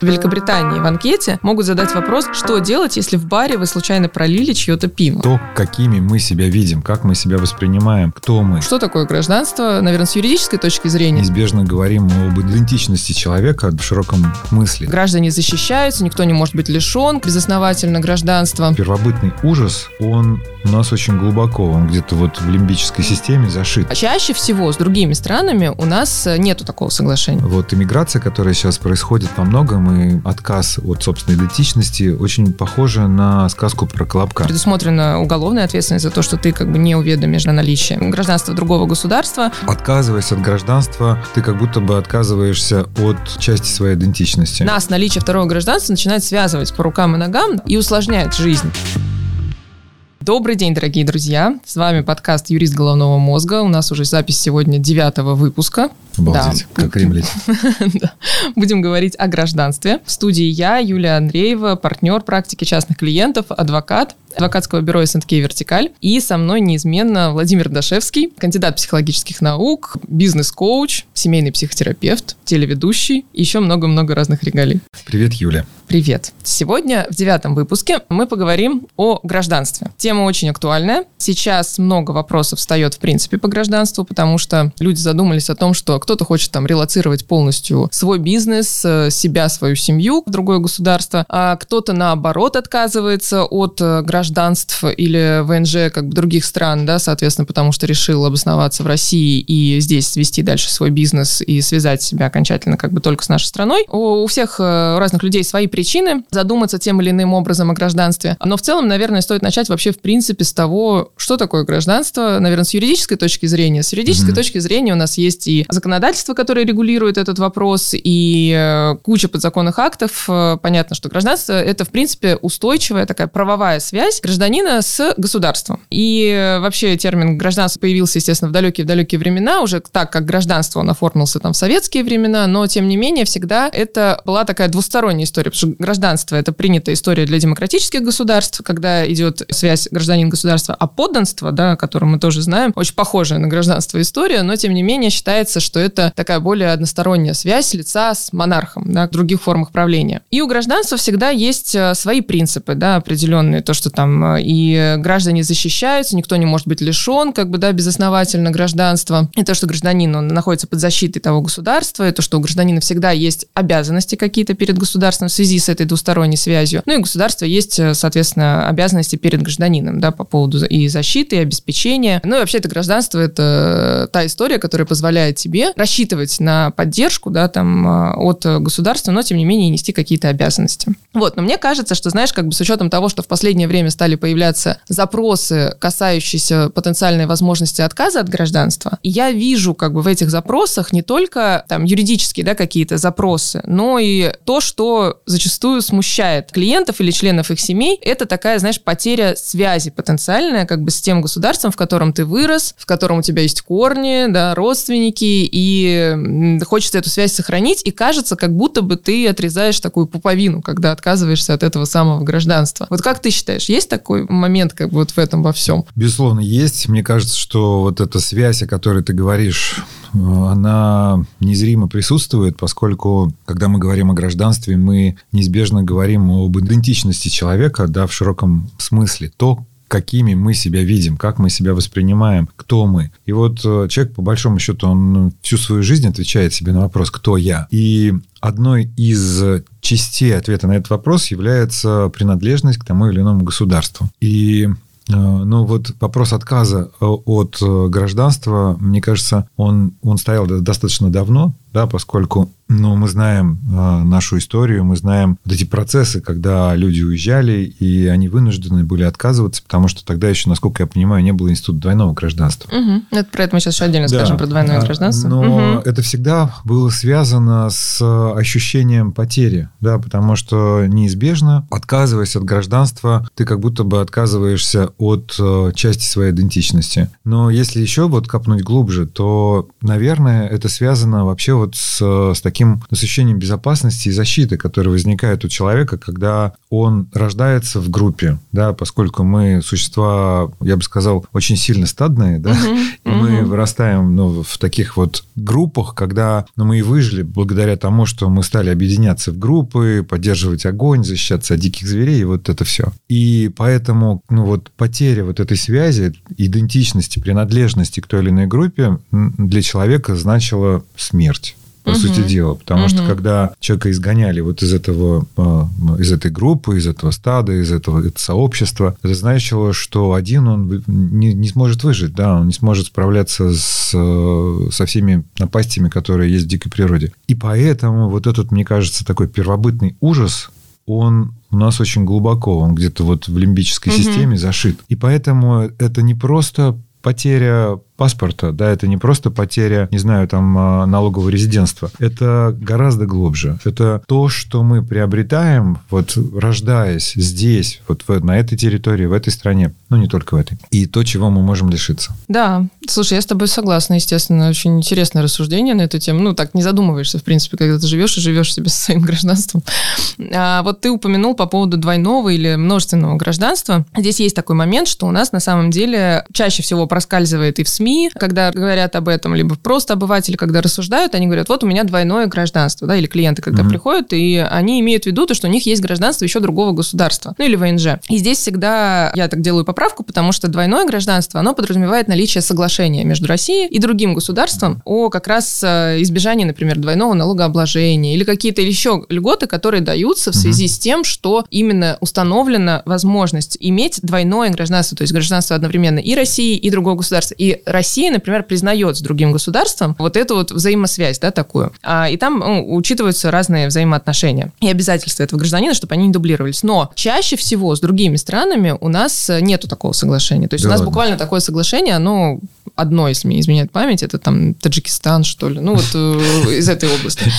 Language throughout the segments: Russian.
В Великобритании в анкете могут задать вопрос, что делать, если в баре вы случайно пролили чье-то пиво. То, какими мы себя видим, как мы себя воспринимаем, кто мы. Что такое гражданство, наверное, с юридической точки зрения? Неизбежно говорим об идентичности человека в широком смысле. Граждане защищаются, никто не может быть лишен безосновательно гражданства. Первобытный ужас, он у нас очень глубоко, он где-то вот в лимбической системе зашит. А чаще всего с другими странами у нас э, нету такого соглашения. Вот иммиграция, которая сейчас происходит во многом, и отказ от собственной идентичности очень похожа на сказку про Колобка. Предусмотрена уголовная ответственность за то, что ты как бы не уведомишь на наличие гражданства другого государства. Отказываясь от гражданства, ты как будто бы отказываешься от части своей идентичности. Нас наличие второго гражданства начинает связывать по рукам и ногам и усложняет жизнь. Добрый день, дорогие друзья. С вами подкаст «Юрист головного мозга». У нас уже запись сегодня девятого выпуска. Обалдеть, да. как ремлить. Будем говорить о гражданстве. В студии я, Юлия Андреева, партнер практики частных клиентов, адвокат адвокатского бюро СНК «Вертикаль». И со мной неизменно Владимир Дашевский, кандидат психологических наук, бизнес-коуч, семейный психотерапевт, телеведущий и еще много-много разных регалий. Привет, Юля. Привет. Сегодня в девятом выпуске мы поговорим о гражданстве. Тема очень актуальная. Сейчас много вопросов встает в принципе по гражданству, потому что люди задумались о том, что кто-то хочет там релацировать полностью свой бизнес, э, себя, свою семью в другое государство, а кто-то наоборот отказывается от э, гражданств или ВНЖ как бы других стран, да, соответственно, потому что решил обосноваться в России и здесь вести дальше свой бизнес и связать себя окончательно как бы только с нашей страной. У, у всех э, у разных людей свои причины задуматься тем или иным образом о гражданстве. Но в целом, наверное, стоит начать вообще в принципе с того, что такое гражданство, наверное, с юридической точки зрения. С юридической mm-hmm. точки зрения у нас есть и законодательство, которое регулирует этот вопрос, и э, куча подзаконных актов. Э, понятно, что гражданство — это, в принципе, устойчивая такая правовая связь гражданина с государством. И вообще термин гражданство появился, естественно, в далекие-далекие времена, уже так, как гражданство он оформился там в советские времена, но, тем не менее, всегда это была такая двусторонняя история, потому что гражданство — это принятая история для демократических государств, когда идет связь гражданин-государства, а подданство, да, о котором мы тоже знаем, очень похожая на гражданство история, но, тем не менее, считается, что это такая более односторонняя связь лица с монархом, да, в других формах правления. И у гражданства всегда есть э, свои принципы, да, определенные, то, что там э, и граждане защищаются, никто не может быть лишен, как бы, да, безосновательно гражданства, и то, что гражданин, он находится под защитой того государства, и то, что у гражданина всегда есть обязанности какие-то перед государством в связи с этой двусторонней связью. Ну и государство есть, э, соответственно, обязанности перед гражданином, да, по поводу и защиты, и обеспечения. Ну и вообще это гражданство, это та история, которая позволяет тебе рассчитывать на поддержку, да, там, э, от государства, но, тем не менее, нести какие-то обязанности. Вот, но мне кажется, что, знаешь, как бы с учетом того, что в последнее время стали появляться запросы, касающиеся потенциальной возможности отказа от гражданства, и я вижу как бы в этих запросах не только там юридические, да, какие-то запросы, но и то, что зачастую смущает клиентов или членов их семей, это такая, знаешь, потеря связи потенциальная как бы с тем государством, в котором ты вырос, в котором у тебя есть корни, да, родственники, и хочется эту связь сохранить, и кажется, как будто бы ты отрезаешь такую пуповину, когда отказываешься от этого самого гражданства. Вот как ты считаешь, есть такой момент как бы вот в этом во всем? Безусловно, есть. Мне кажется, что вот эта связь, о которой ты говоришь, она незримо присутствует, поскольку, когда мы говорим о гражданстве, мы неизбежно говорим об идентичности человека, да, в широком смысле. То, какими мы себя видим, как мы себя воспринимаем, кто мы. И вот э, человек, по большому счету, он всю свою жизнь отвечает себе на вопрос «кто я?». И одной из частей ответа на этот вопрос является принадлежность к тому или иному государству. И ну вот вопрос отказа э, от гражданства, мне кажется, он, он стоял достаточно давно, да, поскольку ну, мы знаем э, нашу историю, мы знаем вот эти процессы, когда люди уезжали, и они вынуждены были отказываться, потому что тогда еще, насколько я понимаю, не было института двойного гражданства. Угу. Это про это мы сейчас еще отдельно да. скажем, про двойное гражданство. Но угу. это всегда было связано с ощущением потери, да, потому что неизбежно, отказываясь от гражданства, ты как будто бы отказываешься от э, части своей идентичности. Но если еще вот копнуть глубже, то, наверное, это связано вообще вот с, с таким ощущением безопасности и защиты, которое возникает у человека, когда он рождается в группе, да, поскольку мы существа, я бы сказал, очень сильно стадные, да, uh-huh, и uh-huh. мы вырастаем ну, в таких вот группах, когда ну, мы и выжили благодаря тому, что мы стали объединяться в группы, поддерживать огонь, защищаться от диких зверей, и вот это все. И поэтому, ну вот потеря вот этой связи, идентичности, принадлежности к той или иной группе для человека значила смерть по угу. сути дела. Потому угу. что когда человека изгоняли вот из этого, а, из этой группы, из этого стада, из этого, этого сообщества, это значило, что один он не, не сможет выжить, да, он не сможет справляться с, со всеми напастями, которые есть в дикой природе. И поэтому вот этот, мне кажется, такой первобытный ужас, он у нас очень глубоко, он где-то вот в лимбической угу. системе зашит. И поэтому это не просто потеря паспорта, да, это не просто потеря, не знаю, там, а, налогового резидентства. Это гораздо глубже. Это то, что мы приобретаем, вот рождаясь здесь, вот на этой территории, в этой стране, ну, не только в этой. И то, чего мы можем лишиться. Да, слушай, я с тобой согласна, естественно, очень интересное рассуждение на эту тему. Ну, так не задумываешься, в принципе, когда ты живешь и живешь себе со своим гражданством. А вот ты упомянул по поводу двойного или множественного гражданства. Здесь есть такой момент, что у нас на самом деле чаще всего проскальзывает и в СМИ, СМИ, когда говорят об этом, либо просто обыватели, когда рассуждают, они говорят, вот у меня двойное гражданство, да, или клиенты, когда mm-hmm. приходят, и они имеют в виду то, что у них есть гражданство еще другого государства, ну или ВНЖ. И здесь всегда я так делаю поправку, потому что двойное гражданство, оно подразумевает наличие соглашения между Россией и другим государством о как раз э, избежании, например, двойного налогообложения или какие-то еще льготы, которые даются в связи mm-hmm. с тем, что именно установлена возможность иметь двойное гражданство, то есть гражданство одновременно и России, и другого государства. И Россия, например, признает с другим государством вот эту вот взаимосвязь, да, такую. А, и там ну, учитываются разные взаимоотношения и обязательства этого гражданина, чтобы они не дублировались. Но чаще всего с другими странами у нас нету такого соглашения. То есть да у нас ладно. буквально такое соглашение, оно одно, если мне изменяет память, это там Таджикистан, что ли, ну вот э, из этой области.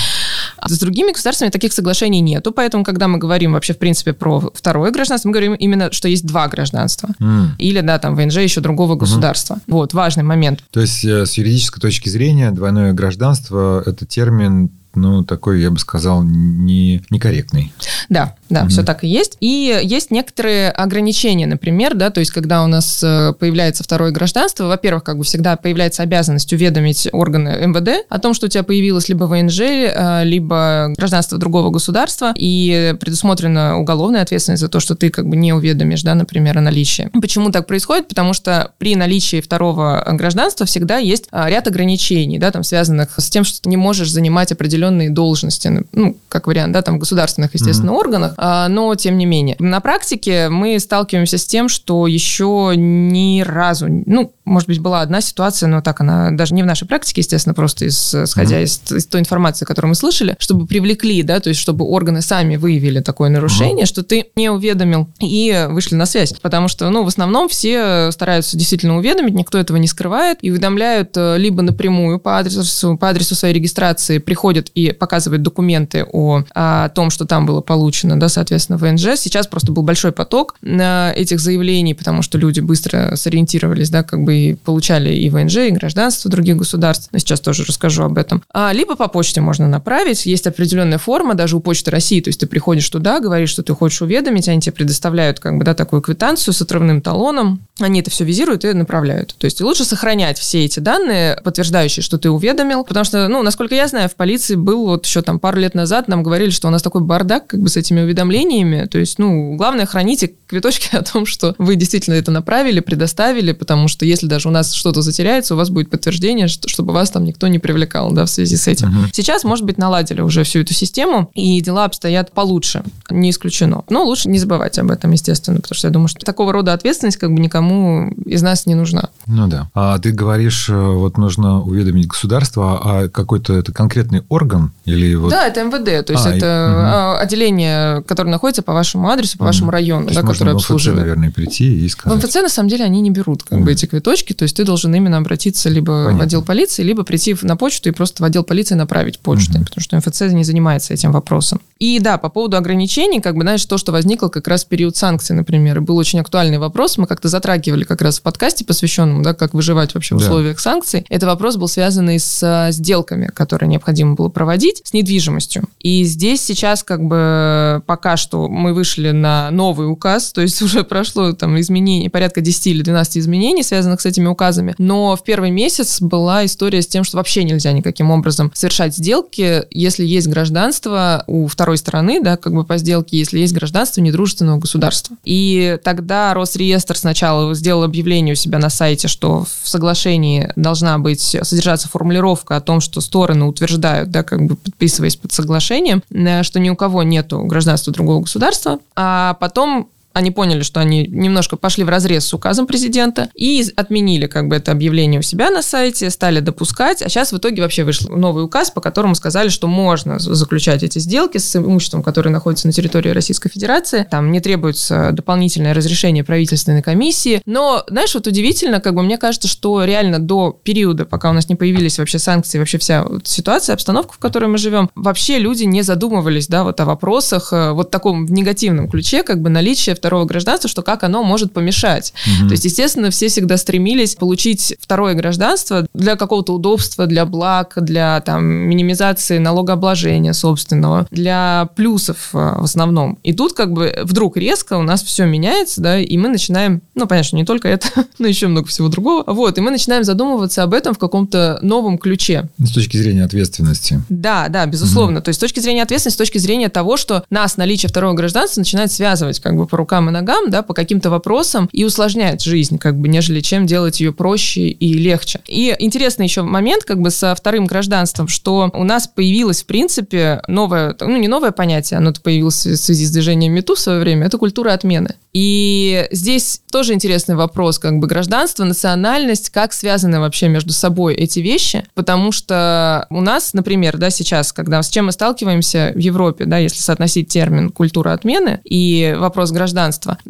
А с другими государствами таких соглашений нету, поэтому, когда мы говорим вообще, в принципе, про второе гражданство, мы говорим именно, что есть два гражданства. Mm. Или, да, там, ВНЖ еще другого государства. Вот, важный момент. То есть, э, с юридической точки зрения, двойное гражданство – это термин ну, такой, я бы сказал, не, некорректный. Да, да, угу. все так и есть. И есть некоторые ограничения, например, да, то есть когда у нас э, появляется второе гражданство, во-первых, как бы всегда появляется обязанность уведомить органы МВД о том, что у тебя появилось либо ВНЖ, э, либо гражданство другого государства, и предусмотрена уголовная ответственность за то, что ты как бы не уведомишь, да, например, о наличии. Почему так происходит? Потому что при наличии второго гражданства всегда есть а, ряд ограничений, да, там связанных с тем, что ты не можешь занимать определенные должности, ну, как вариант, да, там в государственных, естественно, mm-hmm. органах, но тем не менее. На практике мы сталкиваемся с тем, что еще ни разу, ну, может быть, была одна ситуация, но так она даже не в нашей практике, естественно, просто из, исходя mm-hmm. из, из той информации, которую мы слышали, чтобы привлекли, да, то есть чтобы органы сами выявили такое нарушение, mm-hmm. что ты не уведомил и вышли на связь. Потому что, ну, в основном все стараются действительно уведомить, никто этого не скрывает, и уведомляют э, либо напрямую по адресу, по адресу своей регистрации, приходят и показывают документы о, о том, что там было получено, да, соответственно, ВНЖ. Сейчас просто был большой поток этих заявлений, потому что люди быстро сориентировались, да, как бы и получали и ВНЖ, и гражданство других государств. Но сейчас тоже расскажу об этом. А, либо по почте можно направить. Есть определенная форма, даже у Почты России. То есть ты приходишь туда, говоришь, что ты хочешь уведомить, они тебе предоставляют как бы, да, такую квитанцию с отрывным талоном. Они это все визируют и направляют. То есть лучше сохранять все эти данные, подтверждающие, что ты уведомил. Потому что, ну, насколько я знаю, в полиции был вот еще там пару лет назад, нам говорили, что у нас такой бардак как бы с этими уведомлениями. То есть, ну, главное, храните квиточки о том, что вы действительно это направили, предоставили, потому что если даже у нас что-то затеряется, у вас будет подтверждение, что, чтобы вас там никто не привлекал, да, в связи с этим. Угу. Сейчас, может быть, наладили уже всю эту систему, и дела обстоят получше, не исключено. Но лучше не забывать об этом, естественно, потому что я думаю, что такого рода ответственность как бы никому из нас не нужна. Ну да. А ты говоришь, э, вот нужно уведомить государство, а какой-то это конкретный орган или вот... Да, это МВД, то есть а, это угу. отделение который находится по вашему адресу, по вашему району, да, который обслуживает. наверное, прийти и сказать. В МФЦ, на самом деле, они не берут как mm. бы эти квиточки, точки, то есть ты должен именно обратиться либо Понятно. в отдел полиции, либо прийти на почту и просто в отдел полиции направить почту, угу. потому что МФЦ не занимается этим вопросом. И да, по поводу ограничений, как бы, знаешь, то, что возникло как раз в период санкций, например, был очень актуальный вопрос, мы как-то затрагивали как раз в подкасте, посвященном, да, как выживать вообще в да. условиях санкций. Это вопрос был связанный с э, сделками, которые необходимо было проводить, с недвижимостью. И здесь сейчас как бы пока что мы вышли на новый указ, то есть уже прошло там изменений, порядка 10 или 12 изменений, связанных с этими указами, но в первый месяц была история с тем, что вообще нельзя никаким образом совершать сделки, если есть гражданство у второй стороны, да, как бы по сделке, если есть гражданство недружественного государства. И тогда Росреестр сначала сделал объявление у себя на сайте, что в соглашении должна быть содержаться формулировка о том, что стороны утверждают, да, как бы подписываясь под соглашением, э, что ни у кого нету гражданства другого государства, а потом они поняли, что они немножко пошли в разрез с указом президента и отменили как бы это объявление у себя на сайте, стали допускать, а сейчас в итоге вообще вышел новый указ, по которому сказали, что можно заключать эти сделки с имуществом, которое находится на территории Российской Федерации, там не требуется дополнительное разрешение правительственной комиссии, но, знаешь, вот удивительно, как бы мне кажется, что реально до периода, пока у нас не появились вообще санкции, вообще вся вот ситуация, обстановка, в которой мы живем, вообще люди не задумывались, да, вот о вопросах э, вот таком в негативном ключе, как бы наличие второго гражданства, что как оно может помешать. Угу. То есть, естественно, все всегда стремились получить второе гражданство для какого-то удобства, для благ, для там, минимизации налогообложения собственного, для плюсов э, в основном. И тут как бы вдруг резко у нас все меняется, да, и мы начинаем, ну, понятно, что не только это, но еще много всего другого. Вот, и мы начинаем задумываться об этом в каком-то новом ключе. С точки зрения ответственности. Да, да, безусловно. Угу. То есть с точки зрения ответственности, с точки зрения того, что нас наличие второго гражданства начинает связывать как бы по рукам и ногам, да, по каким-то вопросам и усложняет жизнь, как бы, нежели чем делать ее проще и легче. И интересный еще момент, как бы, со вторым гражданством, что у нас появилось, в принципе, новое, ну, не новое понятие, оно появилось в связи с движением МИТУ в свое время, это культура отмены. И здесь тоже интересный вопрос, как бы гражданство, национальность, как связаны вообще между собой эти вещи, потому что у нас, например, да, сейчас, когда с чем мы сталкиваемся в Европе, да, если соотносить термин культура отмены и вопрос гражданства,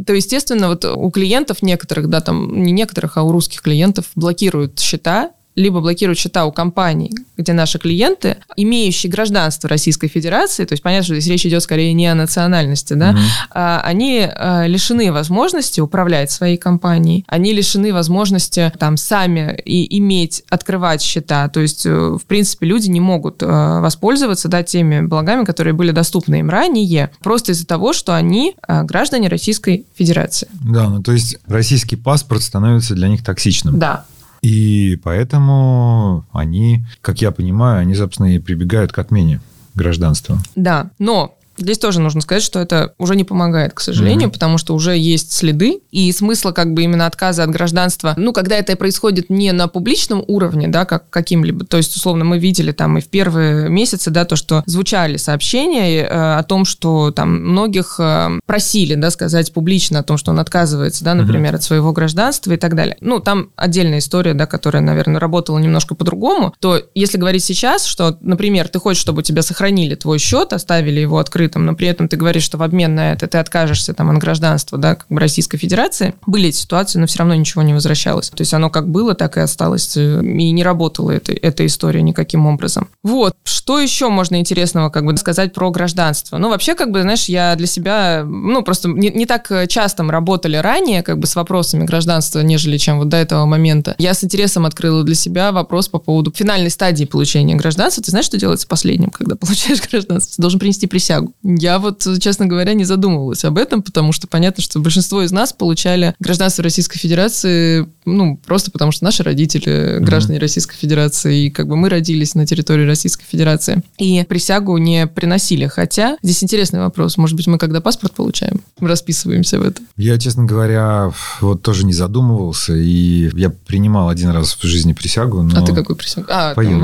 то, естественно, вот у клиентов некоторых, да, там не некоторых, а у русских клиентов блокируют счета либо блокируют счета у компаний, где наши клиенты, имеющие гражданство Российской Федерации, то есть понятно, что здесь речь идет скорее не о национальности, да, mm-hmm. они а, лишены возможности управлять своей компанией, они лишены возможности там сами и иметь, открывать счета, то есть, э, в принципе, люди не могут э, воспользоваться, да, теми благами, которые были доступны им ранее, просто из-за того, что они э, граждане Российской Федерации. Да, ну то есть российский паспорт становится для них токсичным. Да. И поэтому они, как я понимаю, они, собственно, и прибегают к отмене гражданства. Да, но Здесь тоже нужно сказать, что это уже не помогает, к сожалению, mm-hmm. потому что уже есть следы, и смысла как бы именно отказа от гражданства, ну, когда это происходит не на публичном уровне, да, как каким-либо, то есть, условно, мы видели там и в первые месяцы, да, то, что звучали сообщения э, о том, что там многих э, просили, да, сказать публично о том, что он отказывается, да, например, mm-hmm. от своего гражданства и так далее. Ну, там отдельная история, да, которая, наверное, работала немножко по-другому, то если говорить сейчас, что, например, ты хочешь, чтобы у тебя сохранили твой счет, оставили его открытым, открытым, но при этом ты говоришь, что в обмен на это ты откажешься там, от гражданства да, как бы Российской Федерации, были эти ситуации, но все равно ничего не возвращалось. То есть оно как было, так и осталось, э, и не работала эта, эта история никаким образом. Вот. Что еще можно интересного как бы сказать про гражданство? Ну, вообще, как бы, знаешь, я для себя, ну, просто не, не так часто мы работали ранее как бы с вопросами гражданства, нежели чем вот до этого момента. Я с интересом открыла для себя вопрос по поводу финальной стадии получения гражданства. Ты знаешь, что делается последним, когда получаешь гражданство? Ты должен принести присягу. Я вот, честно говоря, не задумывалась об этом, потому что понятно, что большинство из нас получали гражданство Российской Федерации, ну, просто потому что наши родители граждане mm-hmm. Российской Федерации, и как бы мы родились на территории Российской Федерации. И присягу не приносили. Хотя, здесь интересный вопрос. Может быть, мы когда паспорт получаем, расписываемся в этом? Я, честно говоря, вот тоже не задумывался, и я принимал один раз в жизни присягу. Но... А ты какой присягу? А. Военный.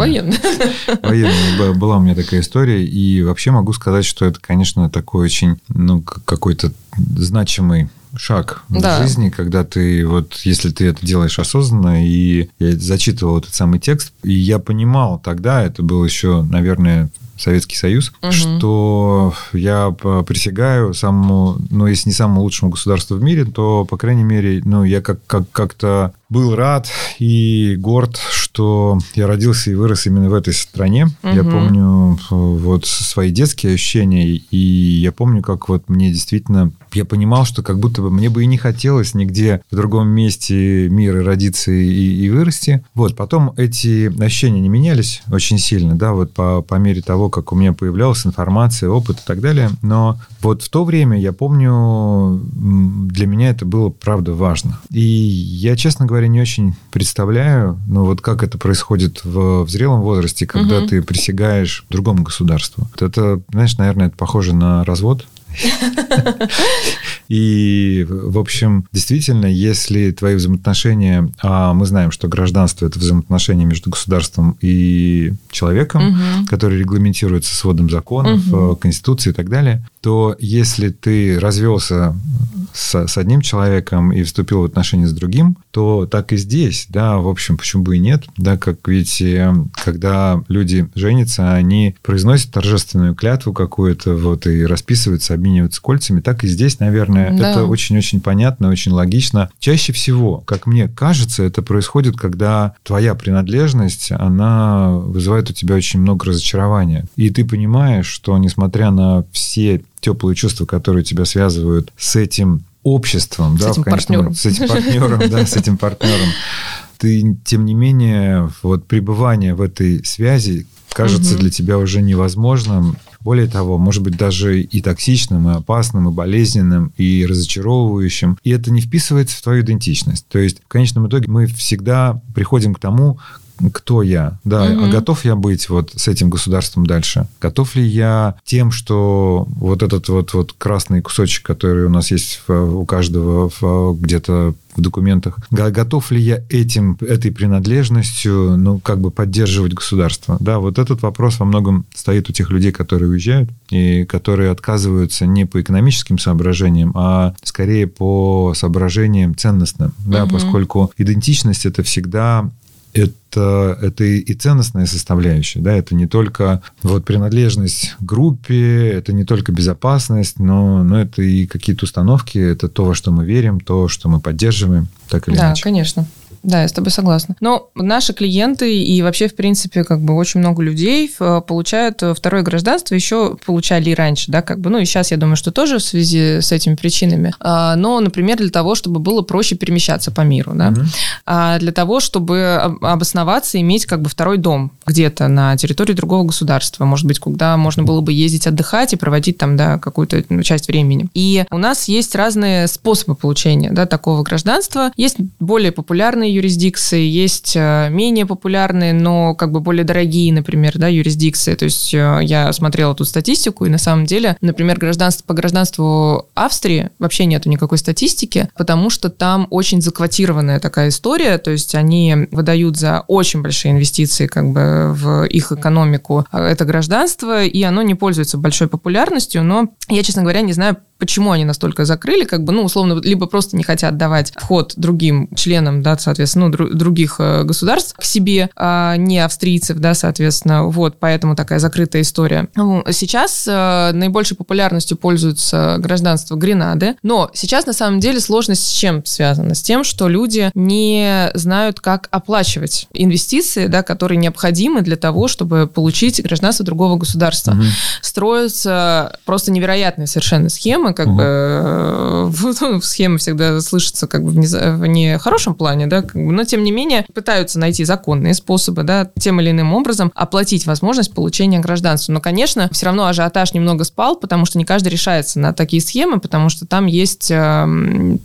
Военный. Была у меня такая история, и вообще могу сказать, что это, конечно, такой очень, ну, какой-то значимый шаг да. в жизни, когда ты вот, если ты это делаешь осознанно, и я зачитывал этот самый текст, и я понимал тогда, это был еще, наверное, Советский Союз, угу. что я присягаю самому, ну, если не самому лучшему государству в мире, то, по крайней мере, ну, я как, как, как-то был рад и горд, что я родился и вырос именно в этой стране. Угу. Я помню вот свои детские ощущения, и я помню, как вот мне действительно... Я понимал, что как будто бы мне бы и не хотелось нигде в другом месте мира родиться и, и вырасти. Вот, потом эти ощущения не менялись очень сильно, да, вот по, по мере того, как у меня появлялась информация, опыт и так далее. Но вот в то время, я помню, для меня это было, правда, важно. И я, честно говоря, не очень представляю, ну вот как это происходит в, в зрелом возрасте, когда угу. ты присягаешь другому государству. Это, знаешь, наверное, это похоже на развод. И, в общем, действительно, если твои взаимоотношения, а мы знаем, что гражданство – это взаимоотношения между государством и человеком, угу. которые регламентируются сводом законов, угу. Конституцией и так далее, то если ты развелся с, с одним человеком и вступил в отношения с другим, то так и здесь, да, в общем, почему бы и нет, да, как э, когда люди женятся, они произносят торжественную клятву какую-то, вот, и расписываются, обмениваются кольцами, так и здесь, наверное, да. это очень-очень понятно, очень логично. Чаще всего, как мне кажется, это происходит, когда твоя принадлежность, она вызывает у тебя очень много разочарования. И ты понимаешь, что несмотря на все теплые чувства, которые тебя связывают с этим обществом, с да, этим в партнером. с этим партнером, да, с этим партнером, ты, тем не менее, вот пребывание в этой связи кажется для тебя уже невозможным. Более того, может быть, даже и токсичным, и опасным, и болезненным, и разочаровывающим. И это не вписывается в твою идентичность. То есть, в конечном итоге, мы всегда приходим к тому, кто я, да, угу. а готов я быть вот с этим государством дальше? Готов ли я тем, что вот этот вот, вот красный кусочек, который у нас есть в, у каждого где-то в документах, готов ли я этим, этой принадлежностью, ну, как бы поддерживать государство? Да, вот этот вопрос во многом стоит у тех людей, которые уезжают и которые отказываются не по экономическим соображениям, а скорее по соображениям ценностным, да, угу. поскольку идентичность это всегда это, это и ценностная составляющая, да, это не только вот принадлежность к группе, это не только безопасность, но, но это и какие-то установки, это то, во что мы верим, то, что мы поддерживаем, так или да, иначе. Да, конечно. Да, я с тобой согласна. Но наши клиенты и вообще, в принципе, как бы очень много людей получают э, второе гражданство, еще получали и раньше, да, как бы, ну и сейчас, я думаю, что тоже в связи с этими причинами. А, но, например, для того, чтобы было проще перемещаться по миру, да, угу. а для того, чтобы обосноваться, иметь как бы второй дом где-то на территории другого государства, может быть, куда можно было бы ездить отдыхать и проводить там, да, какую-то ну, часть времени. И у нас есть разные способы получения, да, такого гражданства. Есть более популярные юрисдикции, есть э, менее популярные, но как бы более дорогие, например, да, юрисдикции. То есть э, я смотрела тут статистику, и на самом деле, например, гражданство, по гражданству Австрии вообще нету никакой статистики, потому что там очень заквотированная такая история, то есть они выдают за очень большие инвестиции как бы в их экономику э, это гражданство, и оно не пользуется большой популярностью, но я, честно говоря, не знаю, почему они настолько закрыли, как бы, ну, условно, либо просто не хотят давать вход другим членам, да, соответственно, ну, дру- других э, государств к себе, а не австрийцев, да, соответственно, вот, поэтому такая закрытая история. Ну, сейчас э, наибольшей популярностью пользуются гражданство Гренады, но сейчас, на самом деле, сложность с чем связана? С тем, что люди не знают, как оплачивать инвестиции, да, которые необходимы для того, чтобы получить гражданство другого государства. Угу. Строятся просто невероятные совершенно схемы, схемы, как угу. бы э, в, ну, схемы всегда слышатся как бы в, не, в нехорошем плане, да, как бы, но тем не менее пытаются найти законные способы, да, тем или иным образом оплатить возможность получения гражданства. Но, конечно, все равно ажиотаж немного спал, потому что не каждый решается на такие схемы, потому что там есть эм,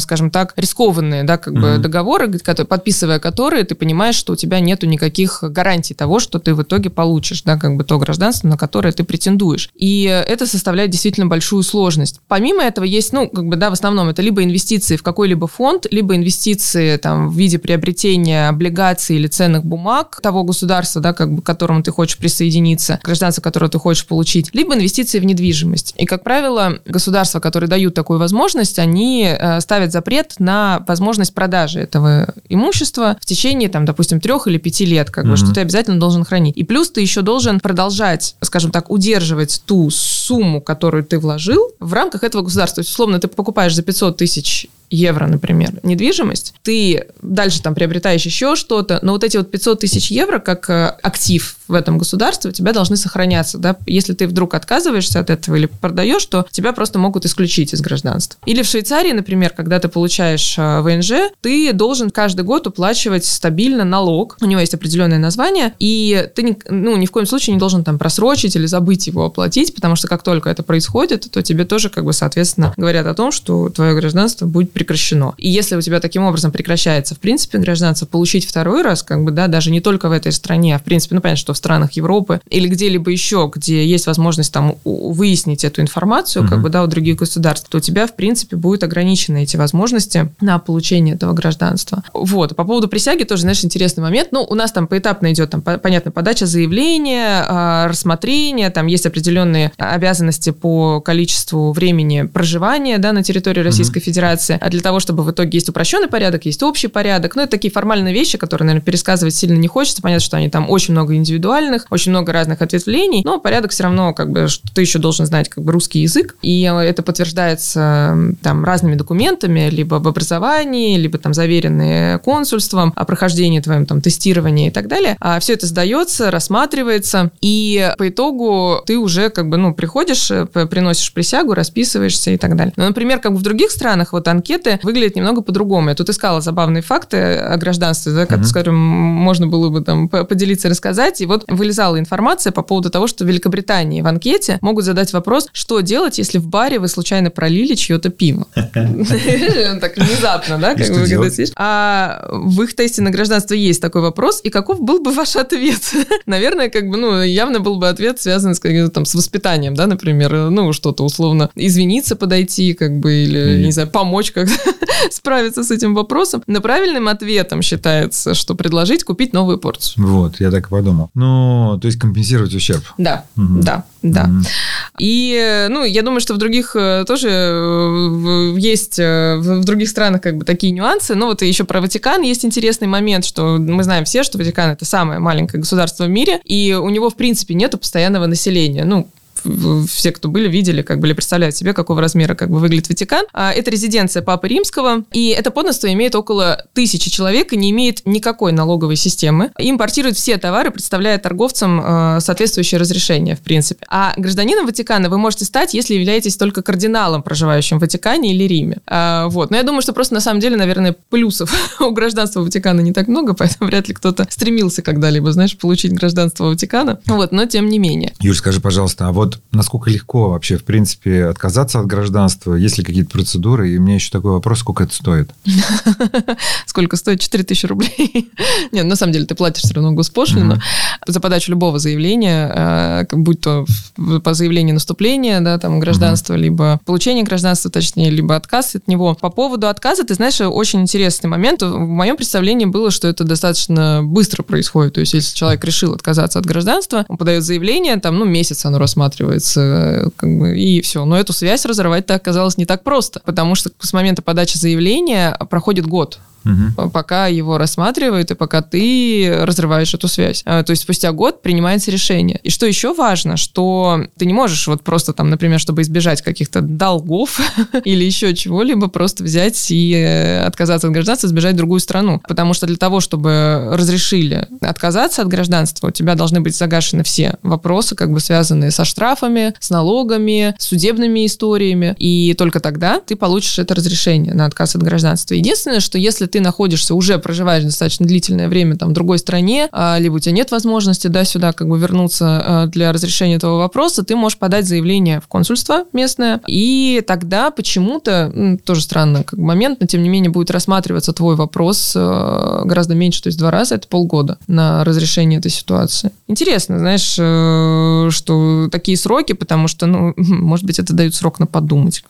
скажем так, рискованные, да, как mm-hmm. бы договоры, подписывая которые, ты понимаешь, что у тебя нету никаких гарантий того, что ты в итоге получишь, да, как бы то гражданство, на которое ты претендуешь. И это составляет действительно большую сложность. Помимо этого есть, ну, как бы, да, в основном это либо инвестиции в какой-либо фонд, либо инвестиции там в виде приобретения облигаций или ценных бумаг того государства, да, как бы к которому ты хочешь присоединиться, гражданство, которое ты хочешь получить, либо инвестиции в недвижимость. И, как правило, государства, которые дают такую возможность, они э, ставят запрет на возможность продажи этого имущества в течение, там, допустим, трех или пяти лет, как бы, что ты обязательно должен хранить. И плюс ты еще должен продолжать, скажем так, удерживать ту сумму, которую ты вложил в рамках этого государства. То есть, условно, ты покупаешь за 500 тысяч евро, например, недвижимость, ты дальше там приобретаешь еще что-то, но вот эти вот 500 тысяч евро как э, актив в этом государстве у тебя должны сохраняться, да, если ты вдруг отказываешься от этого или продаешь, то тебя просто могут исключить из гражданства. Или в Швейцарии, например, когда ты получаешь э, ВНЖ, ты должен каждый год уплачивать стабильно налог, у него есть определенное название, и ты ну, ни в коем случае не должен там просрочить или забыть его оплатить, потому что как только это происходит, то тебе тоже как бы соответственно говорят о том, что твое гражданство будет прекращено. И если у тебя таким образом прекращается, в принципе, гражданство, получить второй раз, как бы, да, даже не только в этой стране, а в принципе, ну, понятно, что в странах Европы или где-либо еще, где есть возможность там выяснить эту информацию, mm-hmm. как бы, да, у других государств, то у тебя, в принципе, будут ограничены эти возможности на получение этого гражданства. Вот. По поводу присяги тоже, знаешь, интересный момент. Ну, у нас там поэтапно идет, там, понятно, подача заявления, а, рассмотрение, там есть определенные обязанности по количеству времени проживания, да, на территории Российской mm-hmm. Федерации. А для того, чтобы в итоге есть упрощенный порядок, есть общий порядок. Ну, это такие формальные вещи, которые, наверное, пересказывать сильно не хочется. Понятно, что они там очень много индивидуальных индивидуальных, очень много разных ответвлений, но порядок все равно, как бы, что ты еще должен знать как бы русский язык, и это подтверждается там разными документами, либо об образовании, либо там заверенные консульством, о прохождении твоем там тестирования и так далее. А все это сдается, рассматривается, и по итогу ты уже как бы, ну, приходишь, э, приносишь присягу, расписываешься и так далее. Но, например, как в других странах вот анкеты выглядят немного по-другому. Я тут искала забавные факты о гражданстве, да, mm-hmm. с которым можно было бы там поделиться, рассказать. И вот вылезала информация по поводу того, что в Великобритании в анкете могут задать вопрос, что делать, если в баре вы случайно пролили чье-то пиво. Так внезапно, да? как вы А в их тесте на гражданство есть такой вопрос, и каков был бы ваш ответ? Наверное, как бы, ну, явно был бы ответ связан с, там, с воспитанием, да, например, ну, что-то условно извиниться, подойти, как бы, или, не знаю, помочь как справиться с этим вопросом. Но правильным ответом считается, что предложить купить новую порцию. Вот, я так подумал. Ну, то есть компенсировать ущерб. Да, угу. да, да. Угу. И, ну, я думаю, что в других э, тоже э, есть, э, в других странах как бы такие нюансы. Ну, вот еще про Ватикан есть интересный момент, что мы знаем все, что Ватикан это самое маленькое государство в мире, и у него, в принципе, нету постоянного населения. Ну, все, кто были, видели, как бы, или представляют себе, какого размера как бы выглядит Ватикан. А, это резиденция Папы Римского, и это подданство имеет около тысячи человек и не имеет никакой налоговой системы. Импортирует все товары, представляя торговцам э, соответствующее разрешение, в принципе. А гражданином Ватикана вы можете стать, если являетесь только кардиналом, проживающим в Ватикане или Риме. А, вот. Но я думаю, что просто на самом деле, наверное, плюсов у гражданства Ватикана не так много, поэтому вряд ли кто-то стремился когда-либо, знаешь, получить гражданство Ватикана. Вот, но тем не менее. Юль, скажи, пожалуйста, а вот насколько легко вообще, в принципе, отказаться от гражданства? Есть ли какие-то процедуры? И меня еще такой вопрос, сколько это стоит? Сколько стоит? 4 тысячи рублей. Нет, на самом деле ты платишь все равно госпошлину за подачу любого заявления, э, будь то по заявлению наступления, да, там, гражданства, либо получение гражданства, точнее, либо отказ от него. По поводу отказа, ты знаешь, очень интересный момент. В моем представлении было, что это достаточно быстро происходит. То есть, если человек решил отказаться от гражданства, он подает заявление, там, ну, месяц оно рассматривается заканчивается, как бы, и все. Но эту связь разорвать-то оказалось не так просто, потому что с момента подачи заявления проходит год угу. пока его рассматривают и пока ты разрываешь эту связь. А, то есть спустя год принимается решение. И что еще важно, что ты не можешь вот просто там, например, чтобы избежать каких-то долгов или еще чего-либо, просто взять и э, отказаться от гражданства, сбежать в другую страну. Потому что для того, чтобы разрешили отказаться от гражданства, у тебя должны быть загашены все вопросы, как бы связанные со штрафами, с налогами, судебными историями. И только тогда ты получишь это разрешение на отказ от гражданства. Единственное, что если ты находишься, уже проживаешь достаточно длительное время там в другой стране, а, либо у тебя нет возможности, да, сюда как бы вернуться а, для разрешения этого вопроса, ты можешь подать заявление в консульство местное, и тогда почему-то, тоже странно как момент, но тем не менее будет рассматриваться твой вопрос а, гораздо меньше, то есть два раза, это полгода на разрешение этой ситуации. Интересно, знаешь, э, что такие сроки, потому что, ну, может быть, это дают срок на подумать.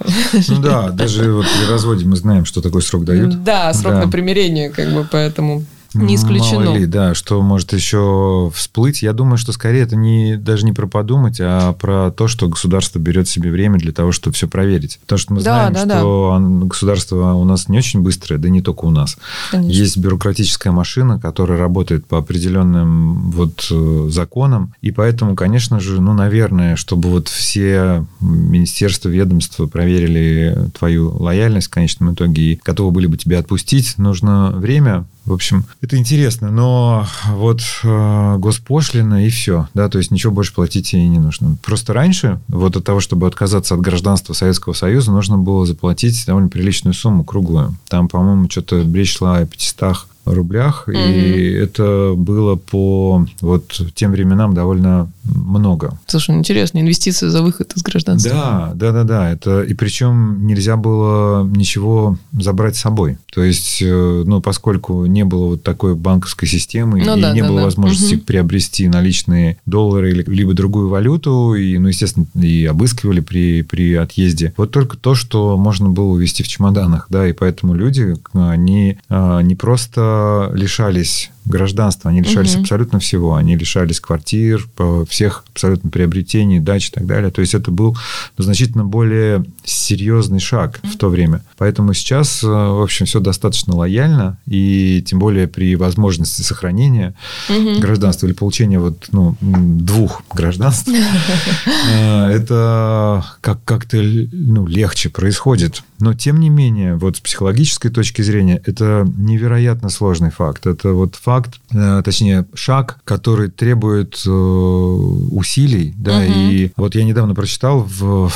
Ну да, даже вот при разводе мы знаем, что такой срок дают. Да, срок да. на примирение, как бы, поэтому... Не исключено. Мало ли, да, что может еще всплыть. Я думаю, что скорее это не, даже не про подумать, а про то, что государство берет себе время для того, чтобы все проверить. Потому что мы да, знаем, да, что да. государство у нас не очень быстрое, да не только у нас. Конечно. Есть бюрократическая машина, которая работает по определенным вот э, законам, и поэтому, конечно же, ну, наверное, чтобы вот все министерства, ведомства проверили твою лояльность в конечном итоге и готовы были бы тебя отпустить, нужно время, в общем, это интересно, но вот э, госпошлина и все, да, то есть ничего больше платить ей не нужно. Просто раньше, вот от того, чтобы отказаться от гражданства Советского Союза, нужно было заплатить довольно приличную сумму, круглую. Там, по-моему, что-то речь шла о 500 рублях, угу. и это было по вот тем временам довольно много. Слушай, ну, интересно, инвестиции за выход из гражданства. Да, да, да, да. Это и причем нельзя было ничего забрать с собой. То есть, э, ну, поскольку не было вот такой банковской системы ну, и да, не да, было да. возможности угу. приобрести наличные доллары или либо другую валюту, и, ну, естественно, и обыскивали при при отъезде. Вот только то, что можно было увезти в чемоданах, да, и поэтому люди они а, не просто лишались гражданства, они лишались угу. абсолютно всего. Они лишались квартир, всех абсолютно приобретений, дач и так далее. То есть это был значительно более серьезный шаг в то время. Поэтому сейчас, э, в общем, все достаточно лояльно, и тем более при возможности сохранения угу. гражданства или получения вот, ну, двух гражданств, э, это как-то ну, легче происходит. Но, тем не менее, вот с психологической точки зрения, это невероятно сложный факт. Это вот факт, факт, э, точнее, шаг, который требует э, усилий, да, угу. и вот я недавно прочитал в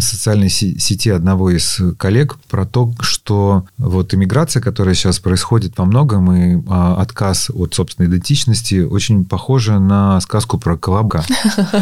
социальной сети одного из коллег про то, что вот иммиграция, которая сейчас происходит во многом, и а, отказ от собственной идентичности очень похожа на сказку про колобка.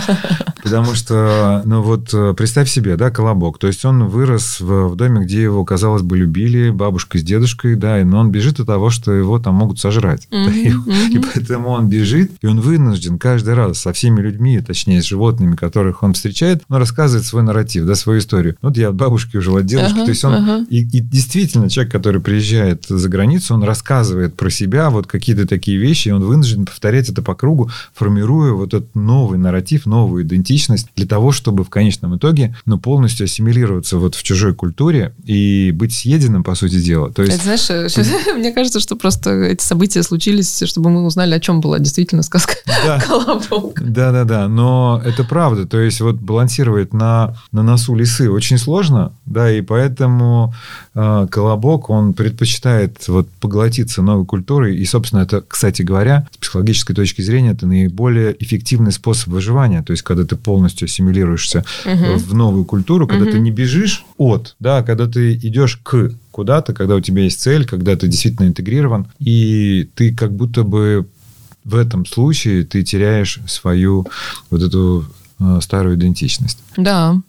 Потому что, ну вот, э, представь себе, да, колобок, то есть он вырос в, в доме, где его, казалось бы, любили, бабушка с дедушкой, да, но он бежит от того, что его там могут сожрать. Mm-hmm и поэтому он бежит, и он вынужден каждый раз со всеми людьми, точнее, с животными, которых он встречает, он рассказывает свой нарратив, да, свою историю. Вот я от бабушки ужил, от дедушки. То есть он... И, и действительно, человек, который приезжает за границу, он рассказывает про себя вот какие-то такие вещи, и он вынужден повторять это по кругу, формируя вот этот новый нарратив, новую идентичность для того, чтобы в конечном итоге ну, полностью ассимилироваться вот в чужой культуре и быть съеденным, по сути дела. То есть... Это, знаешь, мне кажется, что просто эти события случились случились, чтобы мы узнали, о чем была действительно сказка да. «Колобок». Да-да-да, но это правда. То есть вот балансировать на, на носу лисы очень сложно, да, и поэтому э, «Колобок», он предпочитает вот поглотиться новой культурой. И, собственно, это, кстати говоря, с психологической точки зрения, это наиболее эффективный способ выживания. То есть, когда ты полностью ассимилируешься угу. в новую культуру, когда угу. ты не бежишь от, да, когда ты идешь к куда-то, когда у тебя есть цель, когда ты действительно интегрирован, и ты как будто бы в этом случае ты теряешь свою вот эту э, старую идентичность. Да,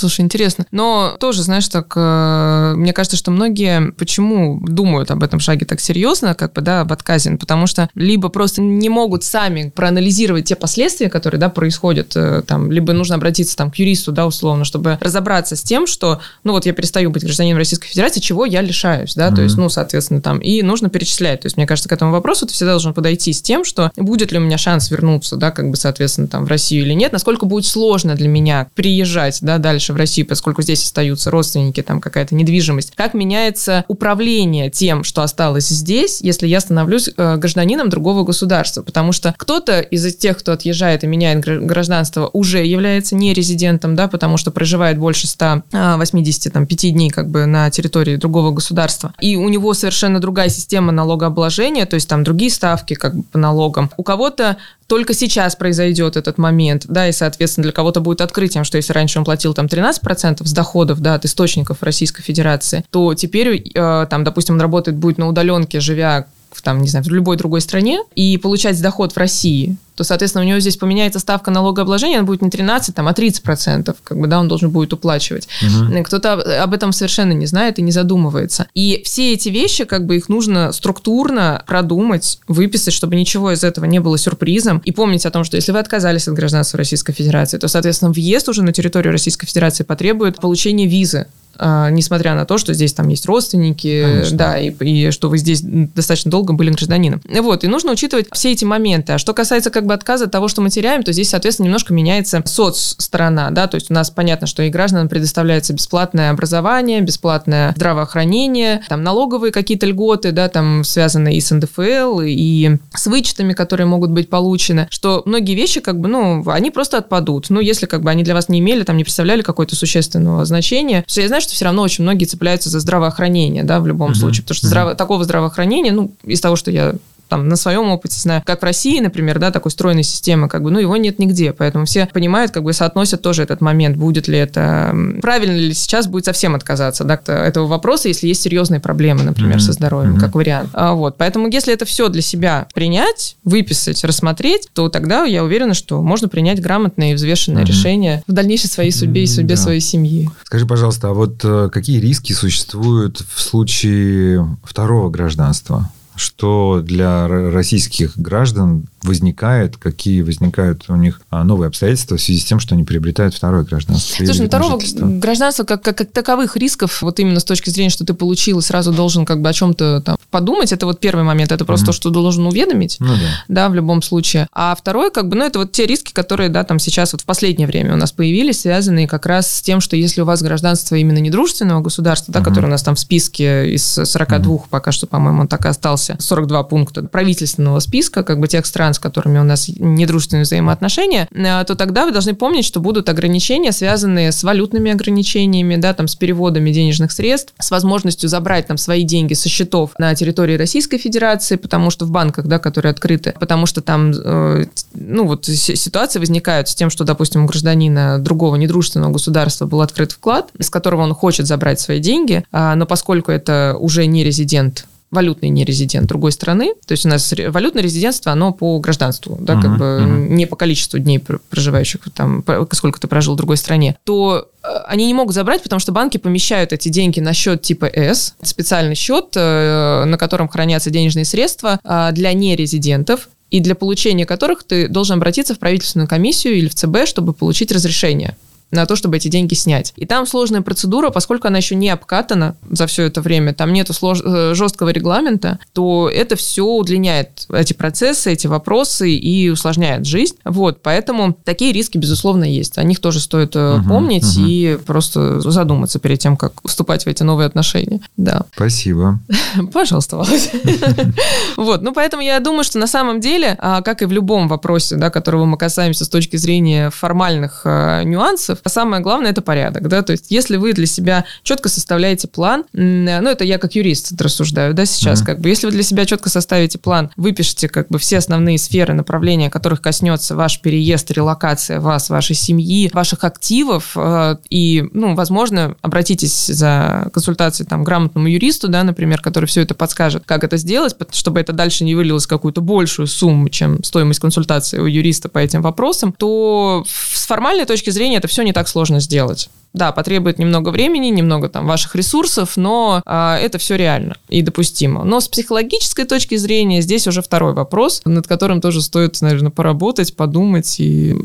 Слушай, интересно. Но тоже, знаешь, так, э, мне кажется, что многие почему думают об этом шаге так серьезно, как бы, да, об отказе, потому что либо просто не могут сами проанализировать те последствия, которые, да, происходят, э, там, либо нужно обратиться там к юристу, да, условно, чтобы разобраться с тем, что, ну, вот я перестаю быть гражданином Российской Федерации, чего я лишаюсь, да, mm-hmm. то есть, ну, соответственно, там, и нужно перечислять. То есть, мне кажется, к этому вопросу ты всегда должен подойти с тем, что будет ли у меня шанс вернуться, да, как бы, соответственно, там, в Россию или нет, насколько будет сложно для меня приезжать, да, дальше дальше в Россию, поскольку здесь остаются родственники, там какая-то недвижимость. Как меняется управление тем, что осталось здесь, если я становлюсь э, гражданином другого государства? Потому что кто-то из тех, кто отъезжает и меняет гражданство, уже является не резидентом, да, потому что проживает больше 185 а, дней как бы на территории другого государства. И у него совершенно другая система налогообложения, то есть там другие ставки как бы по налогам. У кого-то только сейчас произойдет этот момент, да, и, соответственно, для кого-то будет открытием, что если раньше он платил там 13% с доходов, да, от источников Российской Федерации, то теперь, э, там, допустим, он работает будет на удаленке, живя в, там, не знаю, в любой другой стране, и получать доход в России, то, соответственно, у него здесь поменяется ставка налогообложения, она будет не 13, там, а 30 процентов, как бы, да, он должен будет уплачивать. Угу. Кто-то об этом совершенно не знает и не задумывается. И все эти вещи, как бы, их нужно структурно продумать, выписать, чтобы ничего из этого не было сюрпризом. И помнить о том, что если вы отказались от гражданства Российской Федерации, то, соответственно, въезд уже на территорию Российской Федерации потребует получения визы несмотря на то, что здесь там есть родственники, Конечно. да, и, и что вы здесь достаточно долго были гражданином. Вот, и нужно учитывать все эти моменты. А что касается как бы отказа от того, что мы теряем, то здесь, соответственно, немножко меняется соцсторона, да, то есть у нас понятно, что и гражданам предоставляется бесплатное образование, бесплатное здравоохранение, там налоговые какие-то льготы, да, там связанные и с НДФЛ, и с вычетами, которые могут быть получены, что многие вещи как бы, ну, они просто отпадут. Ну, если как бы они для вас не имели, там не представляли какое-то существенного значения. Я знаю, что все равно очень многие цепляются за здравоохранение, да, в любом uh-huh. случае, потому что здраво, такого здравоохранения, ну, из того, что я там на своем опыте знаю, как в России, например, да, такой стройной системы, как бы, ну, его нет нигде, поэтому все понимают, как бы соотносят тоже этот момент, будет ли это, правильно ли сейчас будет совсем отказаться, да, этого вопроса, если есть серьезные проблемы, например, mm-hmm. со здоровьем, mm-hmm. как вариант. А, вот, поэтому если это все для себя принять, выписать, рассмотреть, то тогда я уверена, что можно принять грамотное и взвешенное mm-hmm. решение в дальнейшей своей судьбе и судьбе да. своей семьи. Скажи, пожалуйста, а вот э, какие риски существуют в случае второго гражданства? Что для российских граждан возникает, какие возникают у них а, новые обстоятельства в связи с тем, что они приобретают второе гражданство. Слушай, ну второго гражданства как, как, как таковых рисков, вот именно с точки зрения, что ты получил и сразу должен как бы о чем-то там подумать, это вот первый момент, это просто mm-hmm. то, что должен уведомить, ну, да. да, в любом случае. А второй, как бы, ну, это вот те риски, которые, да, там сейчас вот в последнее время у нас появились, связанные как раз с тем, что если у вас гражданство именно недружественного государства, да, mm-hmm. которое у нас там в списке из 42, mm-hmm. пока что, по-моему, он так и остался, 42 пункта правительственного списка, как бы тех стран, стран, с которыми у нас недружественные взаимоотношения, э, то тогда вы должны помнить, что будут ограничения, связанные с валютными ограничениями, да, там, с переводами денежных средств, с возможностью забрать там свои деньги со счетов на территории Российской Федерации, потому что в банках, да, которые открыты, потому что там, э, ну, вот ситуации возникают с тем, что, допустим, у гражданина другого недружественного государства был открыт вклад, из которого он хочет забрать свои деньги, а, но поскольку это уже не резидент валютный нерезидент другой страны, то есть у нас валютное резидентство, оно по гражданству, да, uh-huh, как бы uh-huh. не по количеству дней проживающих там, сколько ты прожил в другой стране, то э, они не могут забрать, потому что банки помещают эти деньги на счет типа S, специальный счет, э, на котором хранятся денежные средства а, для нерезидентов, и для получения которых ты должен обратиться в правительственную комиссию или в ЦБ, чтобы получить разрешение на то, чтобы эти деньги снять. И там сложная процедура, поскольку она еще не обкатана за все это время, там нету слож... Э, жесткого регламента, то это все удлиняет эти процессы, эти вопросы и усложняет жизнь. Вот, поэтому такие риски, безусловно, есть. О них тоже стоит угу, помнить угу. и просто задуматься перед тем, как вступать в эти новые отношения. Да. Спасибо. Пожалуйста, Володя. Вот, ну поэтому я думаю, что на самом деле, а, как и в любом вопросе, да, которого мы касаемся с точки зрения формальных э, а самое главное это порядок, да, то есть если вы для себя четко составляете план, ну это я как юрист рассуждаю, да, сейчас mm-hmm. как бы, если вы для себя четко составите план, выпишите как бы все основные сферы направления, которых коснется ваш переезд, релокация вас, вашей семьи, ваших активов, э, и, ну, возможно, обратитесь за консультацией там грамотному юристу, да, например, который все это подскажет, как это сделать, чтобы это дальше не вылилось в какую-то большую сумму, чем стоимость консультации у юриста по этим вопросам, то с формальной точки зрения это все не так сложно сделать. Да, потребует немного времени, немного там ваших ресурсов, но а, это все реально и допустимо. Но с психологической точки зрения здесь уже второй вопрос, над которым тоже стоит, наверное, поработать, подумать и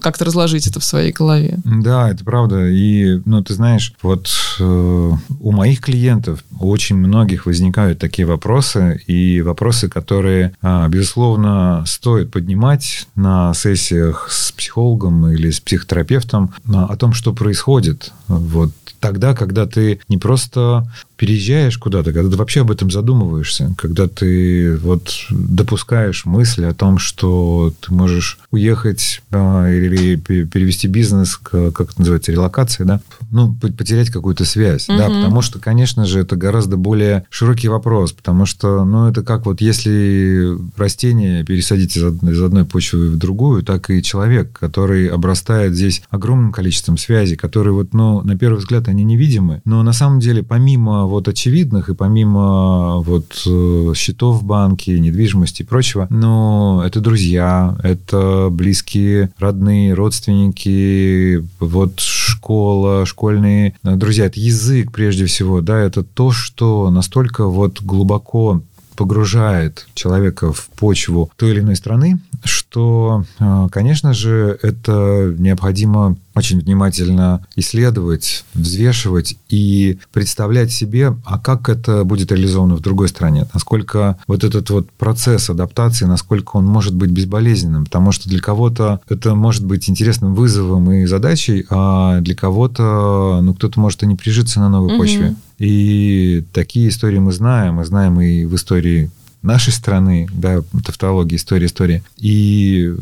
как-то разложить это в своей голове. Да, это правда. И, ну, ты знаешь, вот э, у моих клиентов очень многих возникают такие вопросы, и вопросы, которые, э, безусловно, стоит поднимать на сессиях с психологом или с психотерапевтом э, о том, что происходит происходит. Вот тогда, когда ты не просто переезжаешь куда-то, когда ты вообще об этом задумываешься, когда ты вот допускаешь мысль о том, что ты можешь уехать а, или перевести бизнес, как это называется, релокация, да, ну, потерять какую-то связь, угу. да, потому что, конечно же, это гораздо более широкий вопрос, потому что, ну, это как вот если растение пересадить из одной, из одной почвы в другую, так и человек, который обрастает здесь огромным количеством связей, которые вот, ну, на первый взгляд они невидимы, но на самом деле помимо вот очевидных и помимо вот э, счетов в банке, недвижимости и прочего, но это друзья, это близкие, родные, родственники, вот школа, школьные друзья, это язык прежде всего, да, это то, что настолько вот глубоко погружает человека в почву той или иной страны, что, э, конечно же, это необходимо очень внимательно исследовать, взвешивать и представлять себе, а как это будет реализовано в другой стране, насколько вот этот вот процесс адаптации, насколько он может быть безболезненным, потому что для кого-то это может быть интересным вызовом и задачей, а для кого-то, ну, кто-то может и не прижиться на новой угу. почве. И такие истории мы знаем, мы знаем и в истории нашей страны, да, тавтология, история, история. И,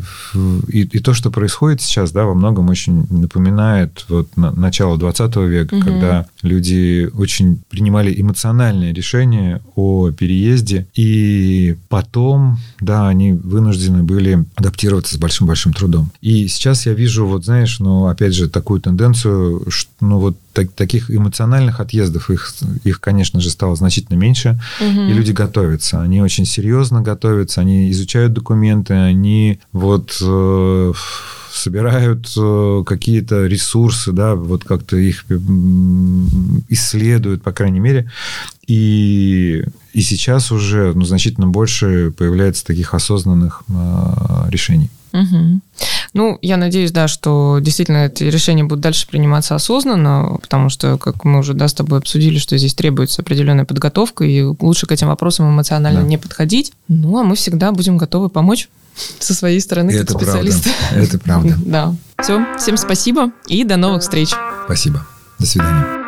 и, и то, что происходит сейчас, да, во многом очень напоминает вот на, начало 20 века, угу. когда люди очень принимали эмоциональные решения о переезде, и потом, да, они вынуждены были адаптироваться с большим-большим трудом. И сейчас я вижу, вот знаешь, ну, опять же, такую тенденцию, что, ну, вот так, таких эмоциональных отъездов, их, их, конечно же, стало значительно меньше, угу. и люди готовятся. Они очень серьезно готовятся, они изучают документы, они вот э, собирают э, какие-то ресурсы, да, вот как-то их исследуют, по крайней мере. И, и сейчас уже ну, значительно больше появляется таких осознанных э, решений. Угу. Ну, я надеюсь, да, что действительно эти решения будут дальше приниматься осознанно, потому что, как мы уже да, с тобой обсудили, что здесь требуется определенная подготовка, и лучше к этим вопросам эмоционально да. не подходить. Ну, а мы всегда будем готовы помочь со своей стороны, как Это специалисты. Правда. Это правда. Да. Все, всем спасибо и до новых встреч. Спасибо. До свидания.